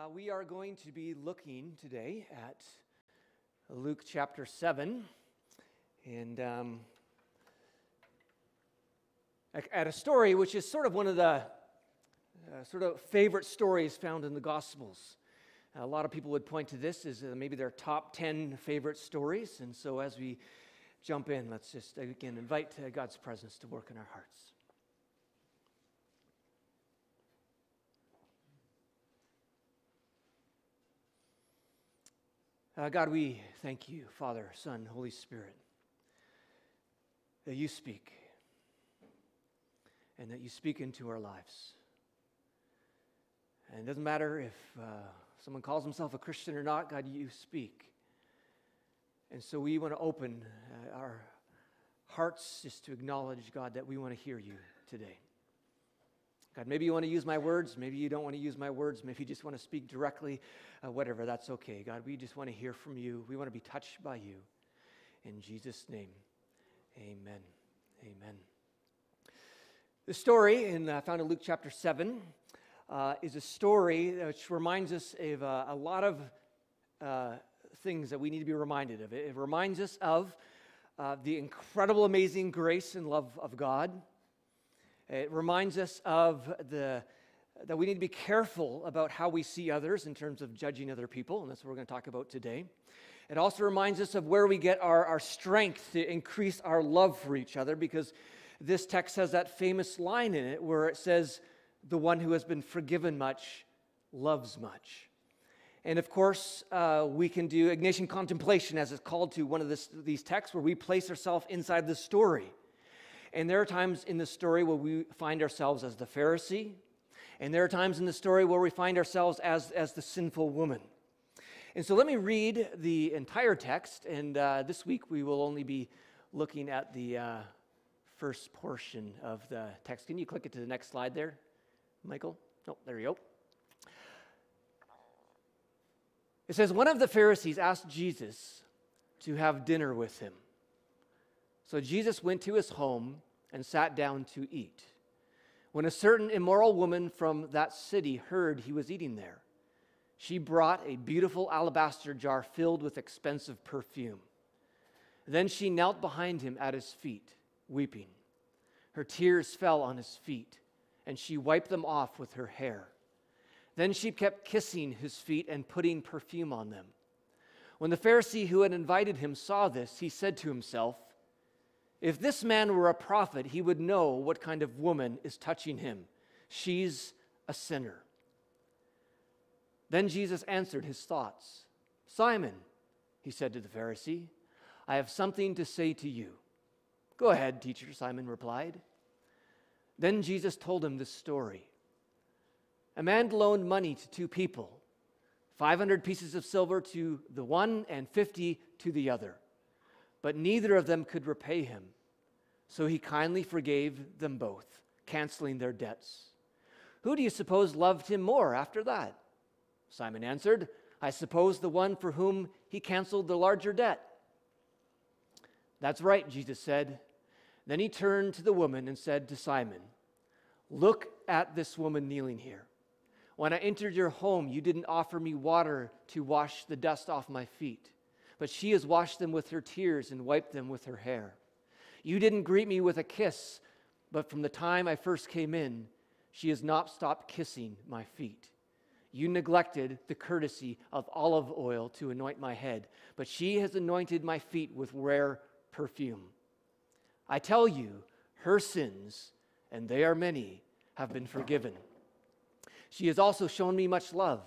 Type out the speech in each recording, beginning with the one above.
Uh, we are going to be looking today at Luke chapter 7 and um, at a story which is sort of one of the uh, sort of favorite stories found in the Gospels. A lot of people would point to this as uh, maybe their top 10 favorite stories. And so as we jump in, let's just again invite uh, God's presence to work in our hearts. Uh, God, we thank you, Father, Son, Holy Spirit, that you speak and that you speak into our lives. And it doesn't matter if uh, someone calls himself a Christian or not, God, you speak. And so we want to open uh, our hearts just to acknowledge, God, that we want to hear you today. God, maybe you want to use my words. Maybe you don't want to use my words. Maybe you just want to speak directly. Uh, whatever, that's okay. God, we just want to hear from you. We want to be touched by you. In Jesus' name, amen. Amen. The story in, uh, found in Luke chapter 7 uh, is a story which reminds us of uh, a lot of uh, things that we need to be reminded of. It, it reminds us of uh, the incredible, amazing grace and love of God. It reminds us of the, that we need to be careful about how we see others in terms of judging other people, and that's what we're going to talk about today. It also reminds us of where we get our, our strength to increase our love for each other, because this text has that famous line in it where it says, The one who has been forgiven much loves much. And of course, uh, we can do Ignatian contemplation, as it's called to one of this, these texts, where we place ourselves inside the story. And there are times in the story where we find ourselves as the Pharisee, and there are times in the story where we find ourselves as, as the sinful woman. And so let me read the entire text, and uh, this week we will only be looking at the uh, first portion of the text. Can you click it to the next slide there, Michael? Oh, there you go. It says, One of the Pharisees asked Jesus to have dinner with him. So Jesus went to his home and sat down to eat. When a certain immoral woman from that city heard he was eating there, she brought a beautiful alabaster jar filled with expensive perfume. Then she knelt behind him at his feet, weeping. Her tears fell on his feet, and she wiped them off with her hair. Then she kept kissing his feet and putting perfume on them. When the Pharisee who had invited him saw this, he said to himself, if this man were a prophet, he would know what kind of woman is touching him. She's a sinner. Then Jesus answered his thoughts. Simon, he said to the Pharisee, I have something to say to you. Go ahead, teacher, Simon replied. Then Jesus told him this story. A man loaned money to two people 500 pieces of silver to the one and 50 to the other but neither of them could repay him. So he kindly forgave them both, canceling their debts. Who do you suppose loved him more after that? Simon answered, I suppose the one for whom he canceled the larger debt. That's right, Jesus said. Then he turned to the woman and said to Simon, Look at this woman kneeling here. When I entered your home, you didn't offer me water to wash the dust off my feet but she has washed them with her tears and wiped them with her hair. You didn't greet me with a kiss, but from the time I first came in, she has not stopped kissing my feet. You neglected the courtesy of olive oil to anoint my head, but she has anointed my feet with rare perfume. I tell you, her sins, and they are many, have been forgiven. She has also shown me much love.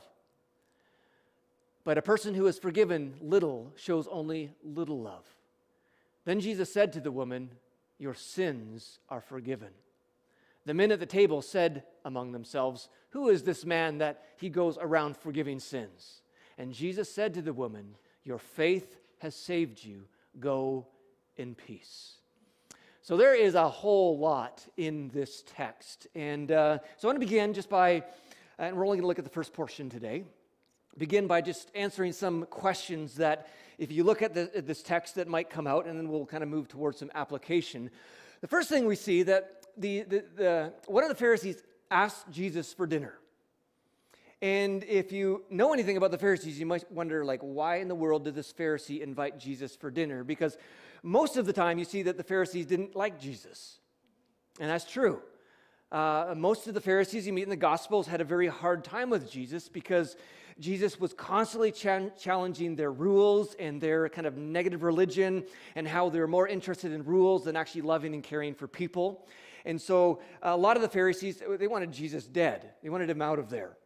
But a person who is forgiven little shows only little love. Then Jesus said to the woman, Your sins are forgiven. The men at the table said among themselves, Who is this man that he goes around forgiving sins? And Jesus said to the woman, Your faith has saved you. Go in peace. So there is a whole lot in this text. And uh, so I want to begin just by, and we're only going to look at the first portion today begin by just answering some questions that, if you look at, the, at, this text, that might come out, and then we'll kind of move towards some application. The first thing we see that the, the, the one of the Pharisees asked Jesus for dinner. And if you know anything about the Pharisees, you might wonder, like, why in the world did this Pharisee invite Jesus for dinner? Because most of the time you see that the Pharisees didn't like Jesus. And that's true. Uh, most of the Pharisees you meet in the Gospels had a very hard time with Jesus because Jesus was constantly ch- challenging their rules and their kind of negative religion and how they're more interested in rules than actually loving and caring for people. And so a lot of the Pharisees, they wanted Jesus dead, they wanted him out of there.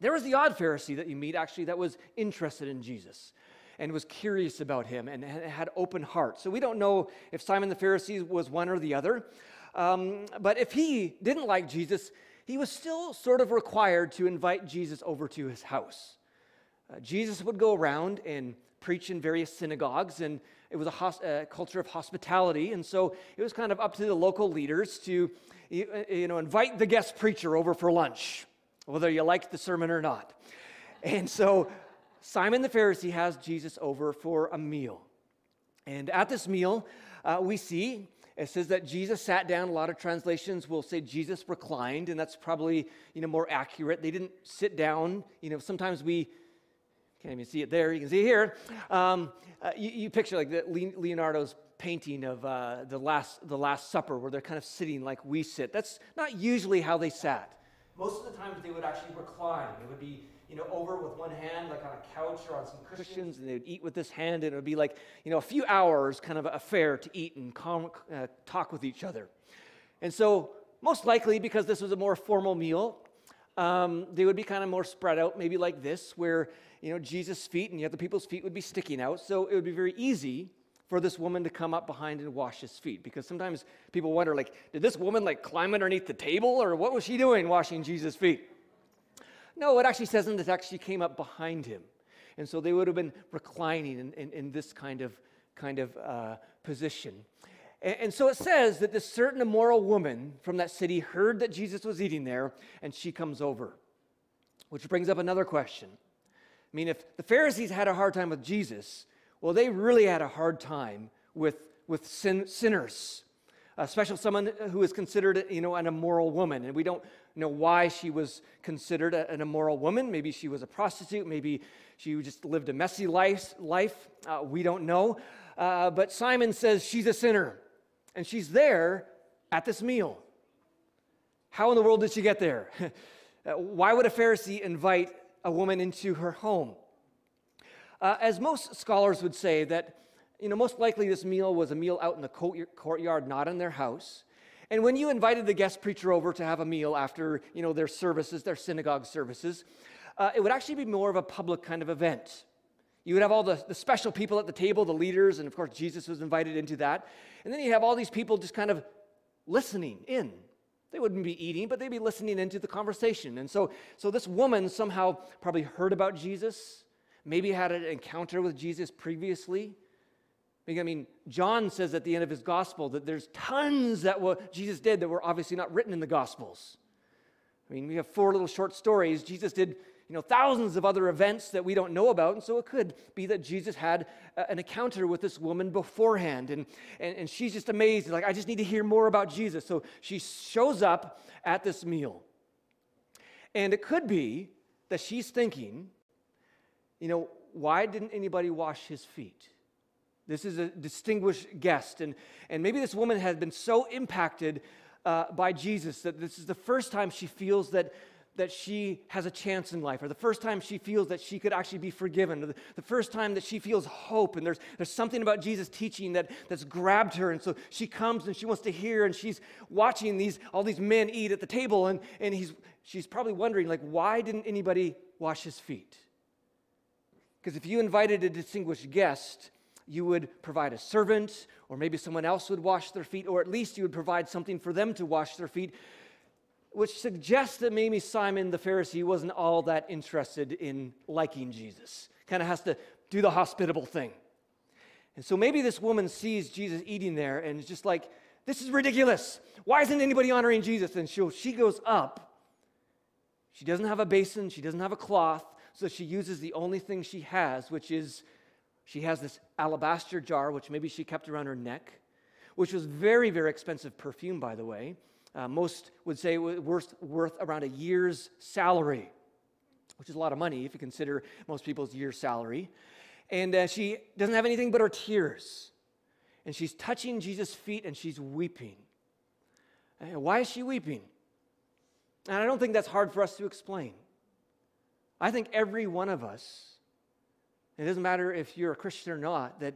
There was the odd Pharisee that you meet actually that was interested in Jesus and was curious about him and had open heart. So we don't know if Simon the Pharisee was one or the other. Um, but if he didn't like Jesus, he was still sort of required to invite Jesus over to his house. Uh, Jesus would go around and preach in various synagogues, and it was a hos- uh, culture of hospitality. And so it was kind of up to the local leaders to you know, invite the guest preacher over for lunch, whether you liked the sermon or not. And so Simon the Pharisee has Jesus over for a meal. And at this meal, uh, we see it says that Jesus sat down. A lot of translations will say Jesus reclined, and that's probably you know more accurate. They didn't sit down. You know, sometimes we can't even see it there. You can see it here. Um, uh, you, you, picture like the Leonardo's painting of uh, the last the Last Supper, where they're kind of sitting like we sit. That's not usually how they sat. Most of the times they would actually recline. It would be you know, over with one hand, like on a couch or on some cushions, and they'd eat with this hand, and it would be like, you know, a few hours kind of affair to eat and uh, talk with each other. And so, most likely, because this was a more formal meal, um, they would be kind of more spread out, maybe like this, where, you know, Jesus' feet and the other people's feet would be sticking out. So it would be very easy for this woman to come up behind and wash his feet because sometimes people wonder like did this woman like climb underneath the table or what was she doing washing jesus feet no, it actually says in the text she came up behind him. And so they would have been reclining in, in, in this kind of, kind of uh, position. And, and so it says that this certain immoral woman from that city heard that Jesus was eating there, and she comes over. Which brings up another question. I mean, if the Pharisees had a hard time with Jesus, well, they really had a hard time with, with sin, sinners, especially someone who is considered, you know, an immoral woman. And we don't know why she was considered a, an immoral woman. Maybe she was a prostitute. Maybe she just lived a messy life. life. Uh, we don't know. Uh, but Simon says she's a sinner, and she's there at this meal. How in the world did she get there? Uh, why would a Pharisee invite a woman into her home? Uh, as most scholars would say, that you know, most likely this meal was a meal out in the courtyard, not in their house. And when you invited the guest preacher over to have a meal after, you know, their services, their synagogue services, uh, it would actually be more of a public kind of event. You would have all the, the special people at the table, the leaders, and of course, Jesus was invited into that. And then you have all these people just kind of listening in. They wouldn't be eating, but they'd be listening into the conversation. And so, so this woman somehow probably heard about Jesus, maybe had an encounter with Jesus previously. I mean, John says at the end of his gospel that there's tons that what Jesus did that were obviously not written in the gospels. I mean, we have four little short stories. Jesus did, you know, thousands of other events that we don't know about. And so it could be that Jesus had uh, an encounter with this woman beforehand. And, and, and she's just amazed. Like, I just need to hear more about Jesus. So she shows up at this meal. And it could be that she's thinking, you know, why didn't anybody wash his feet? This is a distinguished guest. And, and maybe this woman has been so impacted uh, by Jesus that this is the first time she feels that, that she has a chance in life, or the first time she feels that she could actually be forgiven, or the, the first time that she feels hope. And there's, there's something about Jesus' teaching that, that's grabbed her. And so she comes and she wants to hear, and she's watching these, all these men eat at the table. And, and he's, she's probably wondering, like, why didn't anybody wash his feet? Because if you invited a distinguished guest, you would provide a servant, or maybe someone else would wash their feet, or at least you would provide something for them to wash their feet, which suggests that maybe Simon the Pharisee wasn't all that interested in liking Jesus. Kind of has to do the hospitable thing. And so maybe this woman sees Jesus eating there and is just like, this is ridiculous. Why isn't anybody honoring Jesus? And she, she goes up. She doesn't have a basin, she doesn't have a cloth, so she uses the only thing she has, which is she has this alabaster jar, which maybe she kept around her neck, which was very, very expensive perfume, by the way. Uh, most would say it was worth, around a year's salary. which is a lot of money if you consider most people's year salary. And uh, she doesn't have anything but her tears. And she's touching Jesus' feet and she's weeping. And why is she weeping? And I don't think that's hard for us to explain. I think every one of us, it doesn't matter if you're a Christian or not, that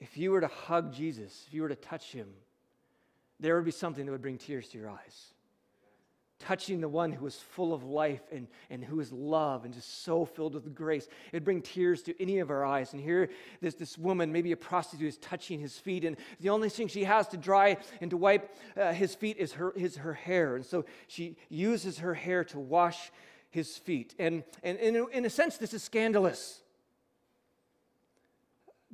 if you were to hug Jesus, if you were to touch him, there would be something that would bring tears to your eyes touching the one who is full of life and, and who is love and just so filled with grace. It'd bring tears to any of our eyes. And here, this, this woman, maybe a prostitute, is touching his feet, and the only thing she has to dry and to wipe uh, his feet is her, is her hair. And so she uses her hair to wash his feet. And, and, and in a sense, this is scandalous.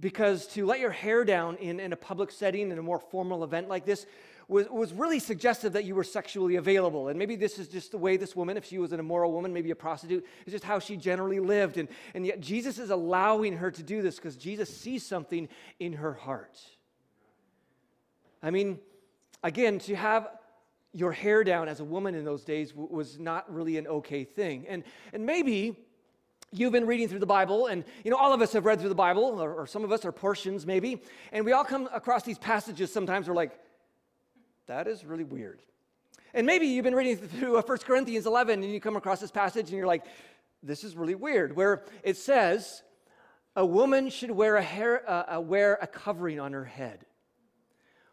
Because to let your hair down in, in a public setting, in a more formal event like this, was, was really suggestive that you were sexually available. And maybe this is just the way this woman, if she was an immoral woman, maybe a prostitute, is just how she generally lived. And, and yet Jesus is allowing her to do this because Jesus sees something in her heart. I mean, again, to have your hair down as a woman in those days was not really an okay thing. And, and maybe you've been reading through the Bible, and you know, all of us have read through the Bible, or, or some of us are portions maybe, and we all come across these passages sometimes we're like, that is really weird. And maybe you've been reading through 1 uh, Corinthians 11 and you come across this passage and you're like, this is really weird, where it says, a woman should wear a, hair, uh, uh, wear a covering on her head.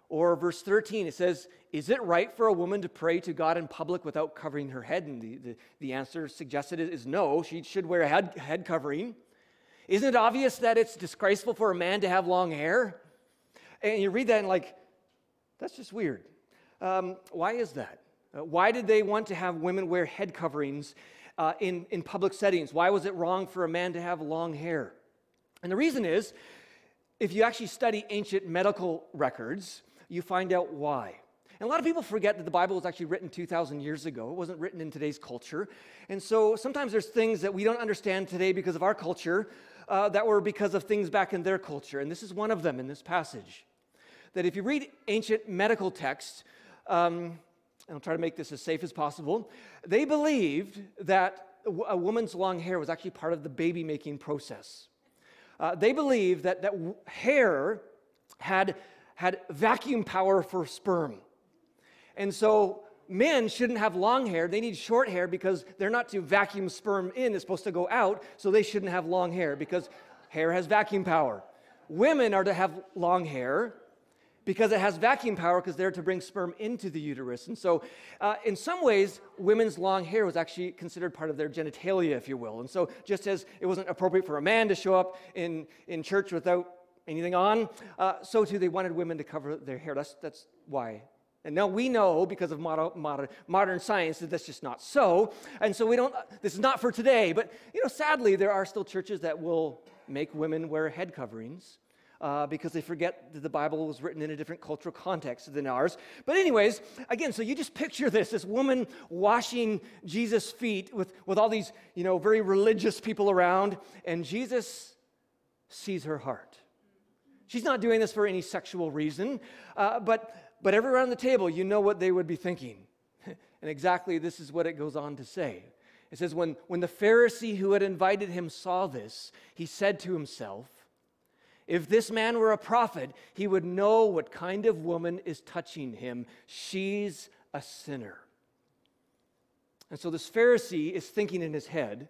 Or verse 13, it says, Is it right for a woman to pray to God in public without covering her head? And the, the, the answer suggested is no, she should wear a head, head covering. Isn't it obvious that it's disgraceful for a man to have long hair? And you read that and, like, that's just weird. Um, why is that? Uh, why did they want to have women wear head coverings uh, in, in public settings? Why was it wrong for a man to have long hair? And the reason is, if you actually study ancient medical records, you find out why. And a lot of people forget that the Bible was actually written 2,000 years ago. It wasn't written in today's culture. And so sometimes there's things that we don't understand today because of our culture uh, that were because of things back in their culture. And this is one of them in this passage. That if you read ancient medical texts, um, and I'll try to make this as safe as possible. They believed that a woman's long hair was actually part of the baby making process. Uh, they believed that, that hair had, had vacuum power for sperm. And so men shouldn't have long hair. They need short hair because they're not to vacuum sperm in, it's supposed to go out, so they shouldn't have long hair because hair has vacuum power. Women are to have long hair because it has vacuum power because they're to bring sperm into the uterus. And so, uh, in some ways, women's long hair was actually considered part of their genitalia, if you will. And so, just as it wasn't appropriate for a man to show up in, in church without anything on, uh, so too they wanted women to cover their hair. That's, that's why. And now we know because of modern, modern, science that that's just not so. And so we don't, this is not for today. But, you know, sadly, there are still churches that will make women wear head coverings uh, because they forget that the Bible was written in a different cultural context than ours. But, anyways, again, so you just picture this this woman washing Jesus' feet with, with all these, you know, very religious people around, and Jesus sees her heart. She's not doing this for any sexual reason, uh, but, but everyone around the table, you know what they would be thinking. and exactly this is what it goes on to say. It says, when, when the Pharisee who had invited him saw this, he said to himself, if this man were a prophet, he would know what kind of woman is touching him. She's a sinner. And so this Pharisee is thinking in his head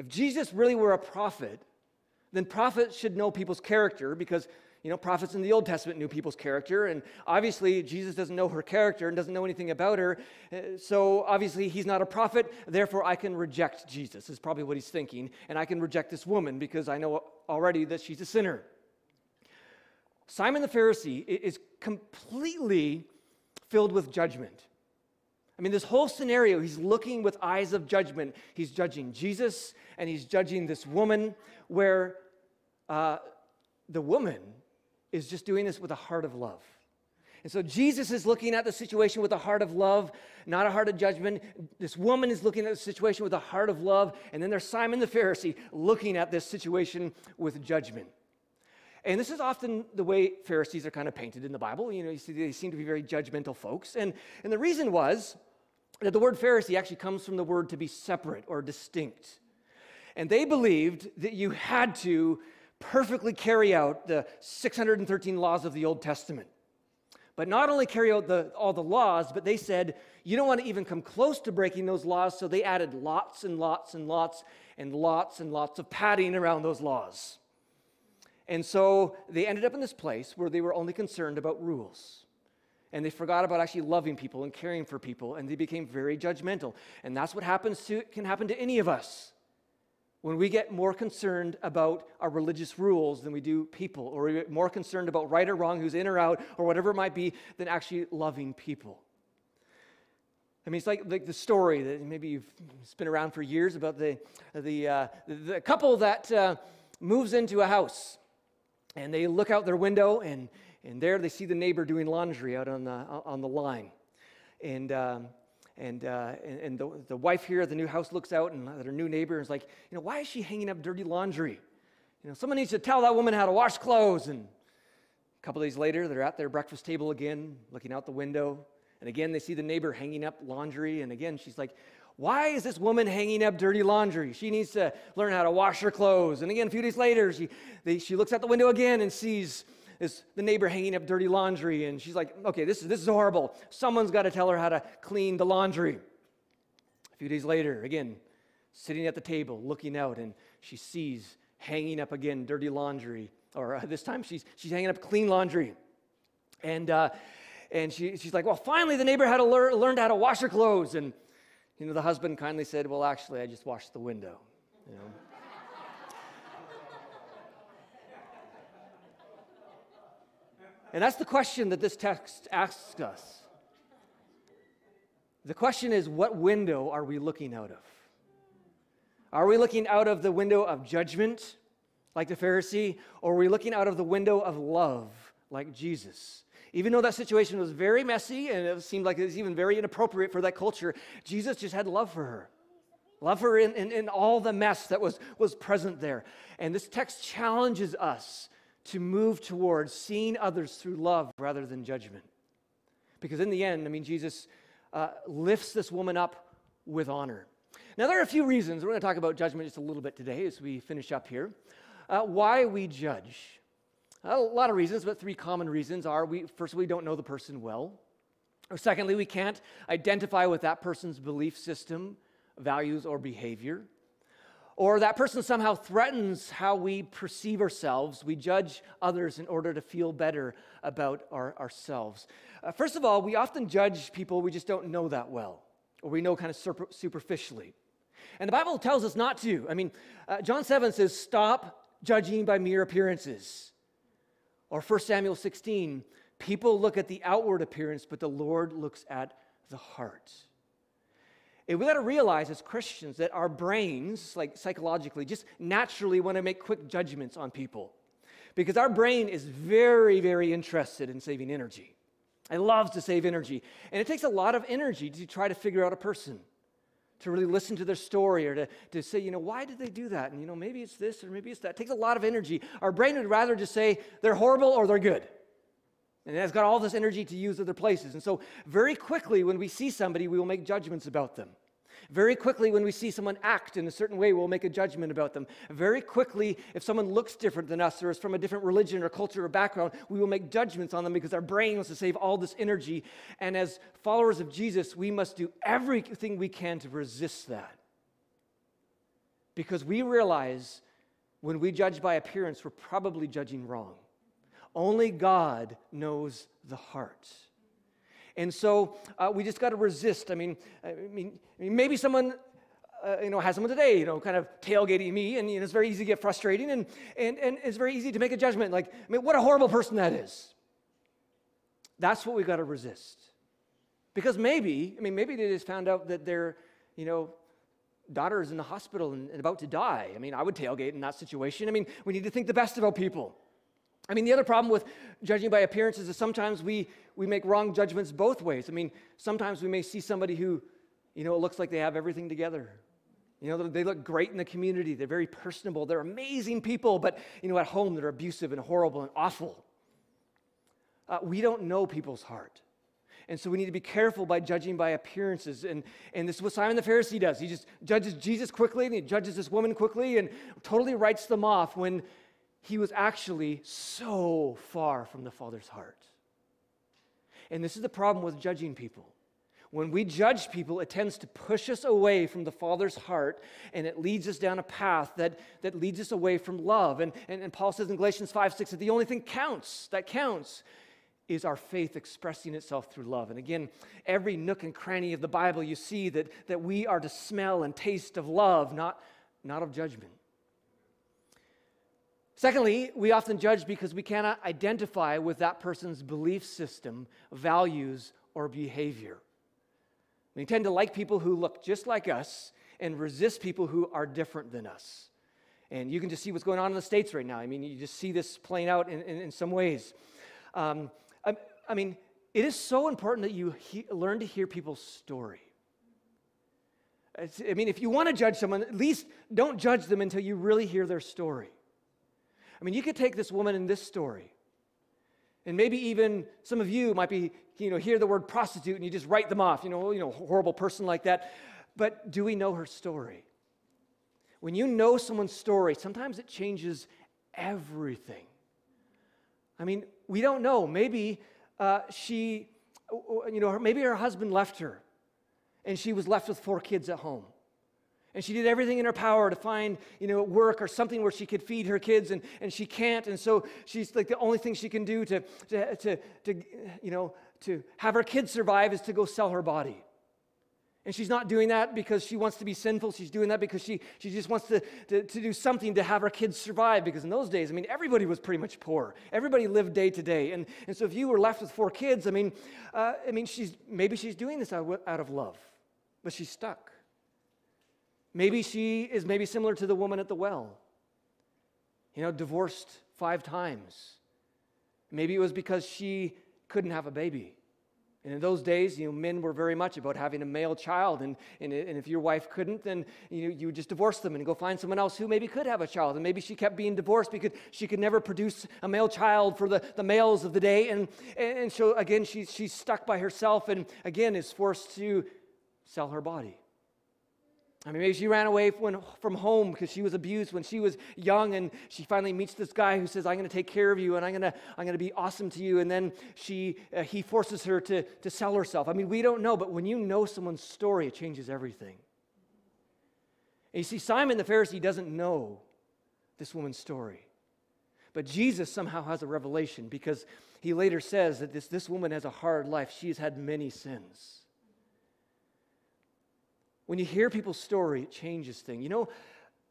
if Jesus really were a prophet, then prophets should know people's character because you know, prophets in the Old Testament knew people's character, and obviously Jesus doesn't know her character and doesn't know anything about her. Uh, so obviously he's not a prophet, therefore I can reject Jesus, is probably what he's thinking. And I can reject this woman because I know already that she's a sinner. Simon the Pharisee is completely filled with judgment. I mean, this whole scenario, he's looking with eyes of judgment. He's judging Jesus and he's judging this woman, where uh, the woman is just doing this with a heart of love. And so Jesus is looking at the situation with a heart of love, not a heart of judgment. This woman is looking at the situation with a heart of love. And then there's Simon the Pharisee looking at this situation with judgment. And this is often the way Pharisees are kind of painted in the Bible. You know, you see, they seem to be very judgmental folks. And, and the reason was that the word Pharisee actually comes from the word to be separate or distinct. And they believed that you had to perfectly carry out the 613 laws of the Old Testament. But not only carry out the, all the laws, but they said you don't want to even come close to breaking those laws, so they added lots and lots and lots and lots and lots of padding around those laws. And so they ended up in this place where they were only concerned about rules. And they forgot about actually loving people and caring for people, and they became very judgmental. And that's what happens to, can happen to any of us when we get more concerned about our religious rules than we do people, or we get more concerned about right or wrong, who's in or out, or whatever it might be, than actually loving people. I mean, it's like, like the story that maybe you've been around for years about the, the, uh, the couple that uh, moves into a house and they look out their window and, and there they see the neighbor doing laundry out on the, on the line. And, um, and, uh, and, and, the, the wife here at the new house looks out and at her new neighbor is like, you know, why is she hanging up dirty laundry? You know, someone needs to tell that woman how to wash clothes. And a couple days later, they're at their breakfast table again, looking out the window. And again, they see the neighbor hanging up laundry. And again, she's like, why is this woman hanging up dirty laundry? She needs to learn how to wash her clothes. And again, a few days later, she, they, she looks out the window again and sees this, the neighbor hanging up dirty laundry, and she's like, okay, this is, this is horrible. Someone's got to tell her how to clean the laundry. A few days later, again, sitting at the table, looking out, and she sees hanging up again dirty laundry, or uh, this time she's, she's hanging up clean laundry. And, uh, and she, she's like, well, finally the neighbor had to lear, learned how to wash her clothes. And, you know, the husband kindly said, well, actually, I just washed the window, you know. And that's the question that this text asks us. The question is, what window are we looking out of? Are we looking out of the window of judgment, like the Pharisee, or are we looking out of the window of love, like Jesus? Even though that situation was very messy and it seemed like it was even very inappropriate for that culture, Jesus just had love for her. Love her in, in, in all the mess that was, was present there. And this text challenges us to move towards seeing others through love rather than judgment. Because in the end, I mean, Jesus uh, lifts this woman up with honor. Now, there are a few reasons. We're going to talk about judgment just a little bit today as we finish up here. Uh, why we judge. A lot of reasons, but three common reasons are we, first, we don't know the person well. Or secondly, we can't identify with that person's belief system, values, or behavior or that person somehow threatens how we perceive ourselves. We judge others in order to feel better about our, ourselves. Uh, first of all, we often judge people we just don't know that well, or we know kind of super, superficially. And the Bible tells us not to. I mean, uh, John 7 says, Stop judging by mere appearances. Or 1 Samuel 16, people look at the outward appearance, but the Lord looks at the heart. And we got to realize as Christians that our brains, like psychologically, just naturally want to make quick judgments on people. Because our brain is very, very interested in saving energy. It loves to save energy. And it takes a lot of energy to try to figure out a person, to really listen to their story or to, to say, you know, why did they do that? And, you know, maybe it's this or maybe it's that. It takes a lot of energy. Our brain would rather just say they're horrible or they're good. And it has got all this energy to use other places. And so, very quickly, when we see somebody, we will make judgments about them. Very quickly, when we see someone act in a certain way, we'll make a judgment about them. Very quickly, if someone looks different than us or is from a different religion or culture or background, we will make judgments on them because our brain wants to save all this energy. And as followers of Jesus, we must do everything we can to resist that. Because we realize when we judge by appearance, we're probably judging wrong. Only God knows the heart. And so uh, we just got to resist. I mean, I mean, maybe someone, uh, you know, has someone today, you know, kind of tailgating me, and it's very easy to get frustrating, and, and, and it's very easy to make a judgment like, I mean, what a horrible person that is. That's what we got to resist. Because maybe, I mean, maybe they just found out that their, you know, daughter is in the hospital and, and about to die. I mean, I would tailgate in that situation. I mean, we need to think the best about people. I mean, the other problem with judging by appearances is sometimes we, we make wrong judgments both ways. I mean, sometimes we may see somebody who, you know, it looks like they have everything together. You know, they look great in the community. They're very personable. They're amazing people, but, you know, at home they're abusive and horrible and awful. Uh, we don't know people's heart. And so we need to be careful by judging by appearances. And, and this is what Simon the Pharisee does. He just judges Jesus quickly and he judges this woman quickly and totally writes them off when he was actually so far from the Father's heart. And this is the problem with judging people. When we judge people, it tends to push us away from the Father's heart and it leads us down a path that, that leads us away from love. And, and, and Paul says in Galatians 5 6 that the only thing counts, that counts, is our faith expressing itself through love. And again, every nook and cranny of the Bible, you see that, that we are to smell and taste of love, not, not of judgment. Secondly, we often judge because we cannot identify with that person's belief system, values, or behavior. We tend to like people who look just like us and resist people who are different than us. And you can just see what's going on in the States right now. I mean, you just see this playing out in, in, in some ways. Um, I, I, mean, it is so important that you he, learn to hear people's story. It's, I mean, if you want to judge someone, at least don't judge them until you really hear their story. I mean, you could take this woman in this story, and maybe even some of you might be, you know, hear the word prostitute and you just write them off, you know, you know, horrible person like that. But do we know her story? When you know someone's story, sometimes it changes everything. I mean, we don't know. Maybe uh, she, you know, maybe her husband left her and she was left with four kids at home. And she did everything in her power to find, you know, work or something where she could feed her kids, and, and she can't. And so she's like the only thing she can do to, to, to, to, you know, to have her kids survive is to go sell her body. And she's not doing that because she wants to be sinful. She's doing that because she, she just wants to, to, to, do something to have her kids survive. Because in those days, I mean, everybody was pretty much poor. Everybody lived day to day. And, and so if you were left with four kids, I mean, uh, I mean she's, maybe she's doing this out, out of love, but she's stuck. Maybe she is maybe similar to the woman at the well, you know, divorced five times. Maybe it was because she couldn't have a baby. And in those days, you know, men were very much about having a male child. And, and, and if your wife couldn't, then you, you just divorce them and go find someone else who maybe could have a child. And maybe she kept being divorced because she could never produce a male child for the, the males of the day. And, and so, again, she's, she's stuck by herself and, again, is forced to sell her body. I mean, maybe she ran away from from home because she was abused when she was young, and she finally meets this guy who says, "I'm going to take care of you, and I'm going to, I'm going to be awesome to you." And then she, uh, he forces her to, to sell herself. I mean, we don't know, but when you know someone's story, it changes everything. And you see, Simon the Pharisee doesn't know this woman's story, but Jesus somehow has a revelation because he later says that this, this woman has a hard life. She has had many sins. When you hear people's story, it changes things. You know,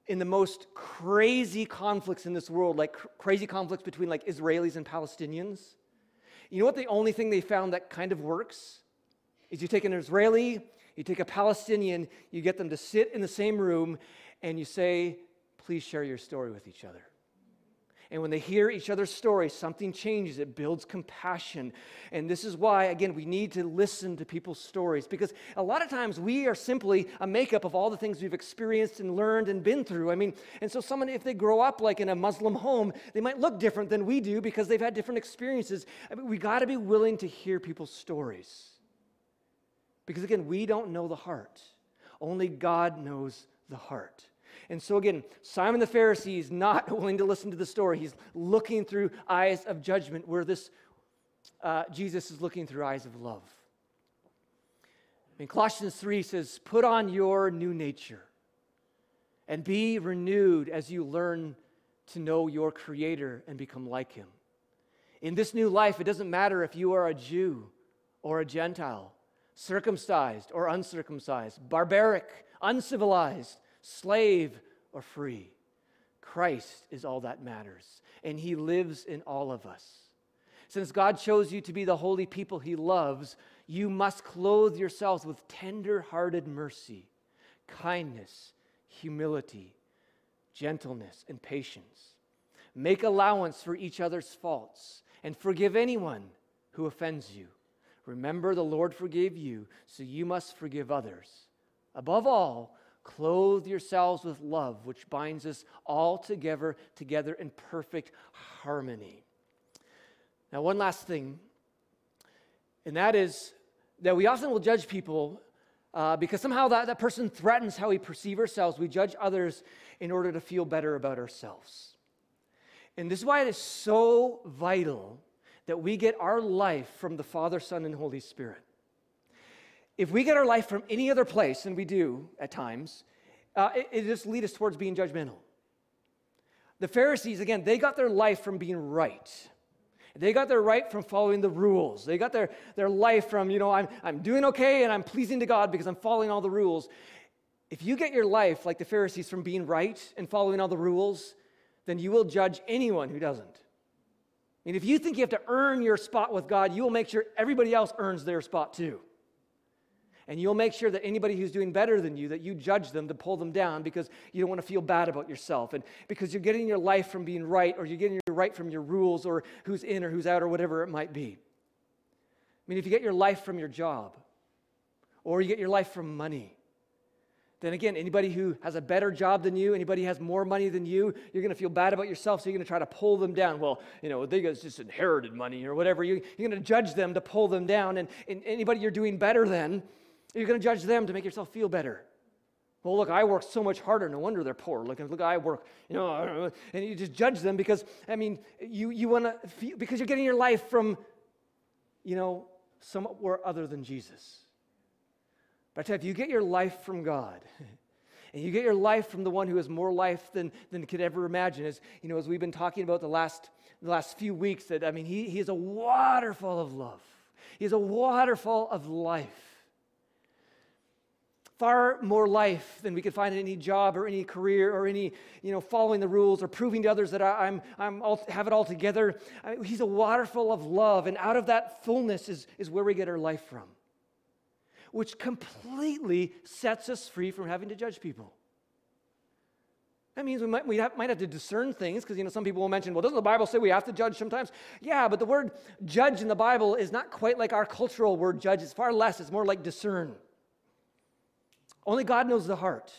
in the most crazy conflicts in this world, like cr- crazy conflicts between like Israelis and Palestinians, you know what the only thing they found that kind of works? Is you take an Israeli, you take a Palestinian, you get them to sit in the same room, and you say, please share your story with each other. And when they hear each other's stories, something changes. It builds compassion. And this is why, again, we need to listen to people's stories because a lot of times we are simply a makeup of all the things we've experienced and learned and been through. I mean, and so someone, if they grow up like in a Muslim home, they might look different than we do because they've had different experiences. I mean, we got to be willing to hear people's stories. Because again, we don't know the heart, only God knows the heart. And so, again, Simon the Pharisee is not willing to listen to the story. He's looking through eyes of judgment, where this uh, Jesus is looking through eyes of love. In Colossians 3 says, Put on your new nature and be renewed as you learn to know your Creator and become like Him. In this new life, it doesn't matter if you are a Jew or a Gentile, circumcised or uncircumcised, barbaric, uncivilized, slave or free. Christ is all that matters, and He lives in all of us. Since God chose you to be the holy people He loves, you must clothe yourselves with tender hearted mercy, kindness, humility, gentleness, and patience. Make allowance for each other's faults and forgive anyone who offends you. Remember, the Lord forgave you, so you must forgive others. Above all, Clothe yourselves with love, which binds us all together, together in perfect harmony. Now, one last thing, and that is that we often will judge people uh, because somehow that, that person threatens how we perceive ourselves. We judge others in order to feel better about ourselves. And this is why it is so vital that we get our life from the Father, Son, and Holy Spirit. If we get our life from any other place, and we do at times, uh, it, it just leads us towards being judgmental. The Pharisees, again, they got their life from being right. They got their right from following the rules. They got their, their life from, you know, I'm, I'm doing okay and I'm pleasing to God because I'm following all the rules. If you get your life like the Pharisees from being right and following all the rules, then you will judge anyone who doesn't. And if you think you have to earn your spot with God, you will make sure everybody else earns their spot too. And you'll make sure that anybody who's doing better than you, that you judge them to pull them down because you don't want to feel bad about yourself. And because you're getting your life from being right, or you're getting your right from your rules, or who's in or who's out, or whatever it might be. I mean, if you get your life from your job, or you get your life from money, then again, anybody who has a better job than you, anybody who has more money than you, you're going to feel bad about yourself, so you're going to try to pull them down. Well, you know, they just inherited money or whatever. You, are going to judge them to pull them down. And, and anybody you're doing better than, you're going to judge them to make yourself feel better. Well, look, I work so much harder. No wonder they're poor. Look, look, I work, you know, uh, and you just judge them because, I mean, you, you want to feel, because you're getting your life from, you know, somewhere other than Jesus. But I tell you, if you get your life from God, and you get your life from the one who has more life than, than could ever imagine, as you know, as we've been talking about the last, the last few weeks, that I mean, he, he is a waterfall of love. He is a waterfall of life. Far more life than we could find in any job or any career or any, you know, following the rules or proving to others that I, am I'm all, have it all together. I he's a waterfall of love, and out of that fullness is, is where we get our life from which completely sets us free from having to judge people. That means we might, we have, might have to discern things because, you know, some people will mention, well, doesn't the Bible say we have to judge sometimes? Yeah, but the word judge in the Bible is not quite like our cultural word judge. It's far less. It's more like discern. Only God knows the heart.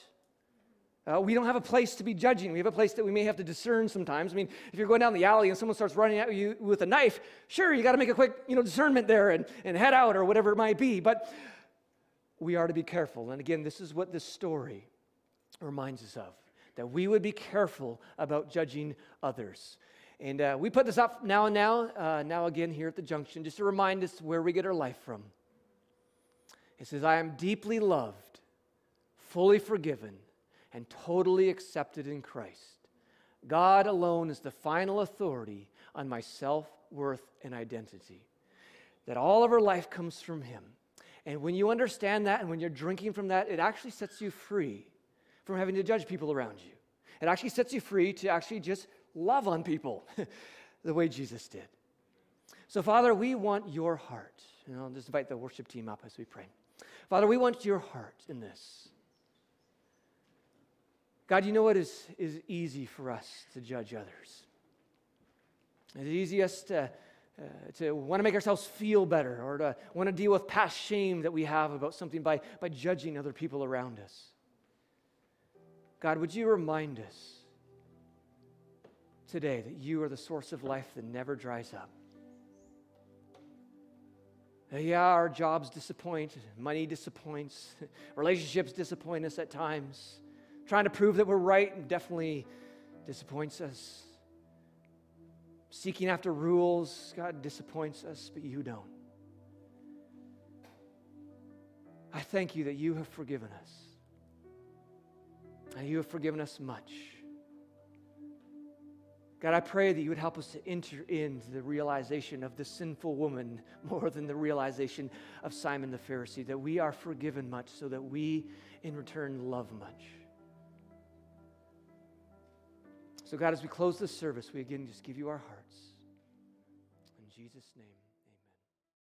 Uh, we don't have a place to be judging. We have a place that we may have to discern sometimes. I mean, if you're going down the alley and someone starts running at you with a knife, sure, you got to make a quick, you know, discernment there and, and head out or whatever it might be. But we are to be careful. And again, this is what this story reminds us of that we would be careful about judging others. And uh, we put this up now and now, uh, now again here at the junction, just to remind us where we get our life from. It says, I am deeply loved, fully forgiven, and totally accepted in Christ. God alone is the final authority on my self worth and identity. That all of our life comes from Him. And when you understand that and when you're drinking from that, it actually sets you free from having to judge people around you. It actually sets you free to actually just love on people the way Jesus did. So, Father, we want your heart. And I'll just invite the worship team up as we pray. Father, we want your heart in this. God, you know what is, is easy for us to judge others. It's easiest to uh, to want to make ourselves feel better or to want to deal with past shame that we have about something by, by judging other people around us. God, would you remind us today that you are the source of life that never dries up? Yeah, our jobs disappoint, money disappoints, relationships disappoint us at times. Trying to prove that we're right and definitely disappoints us seeking after rules. God disappoints us, but you don't. I thank you that you have forgiven us. And you have forgiven us much. God, I pray that you would help us to enter into the realization of the sinful woman more than the realization of Simon the Pharisee, that we are forgiven much so that we in return love much. So, God, as we close this service, we again just give you our hearts. In Jesus' name.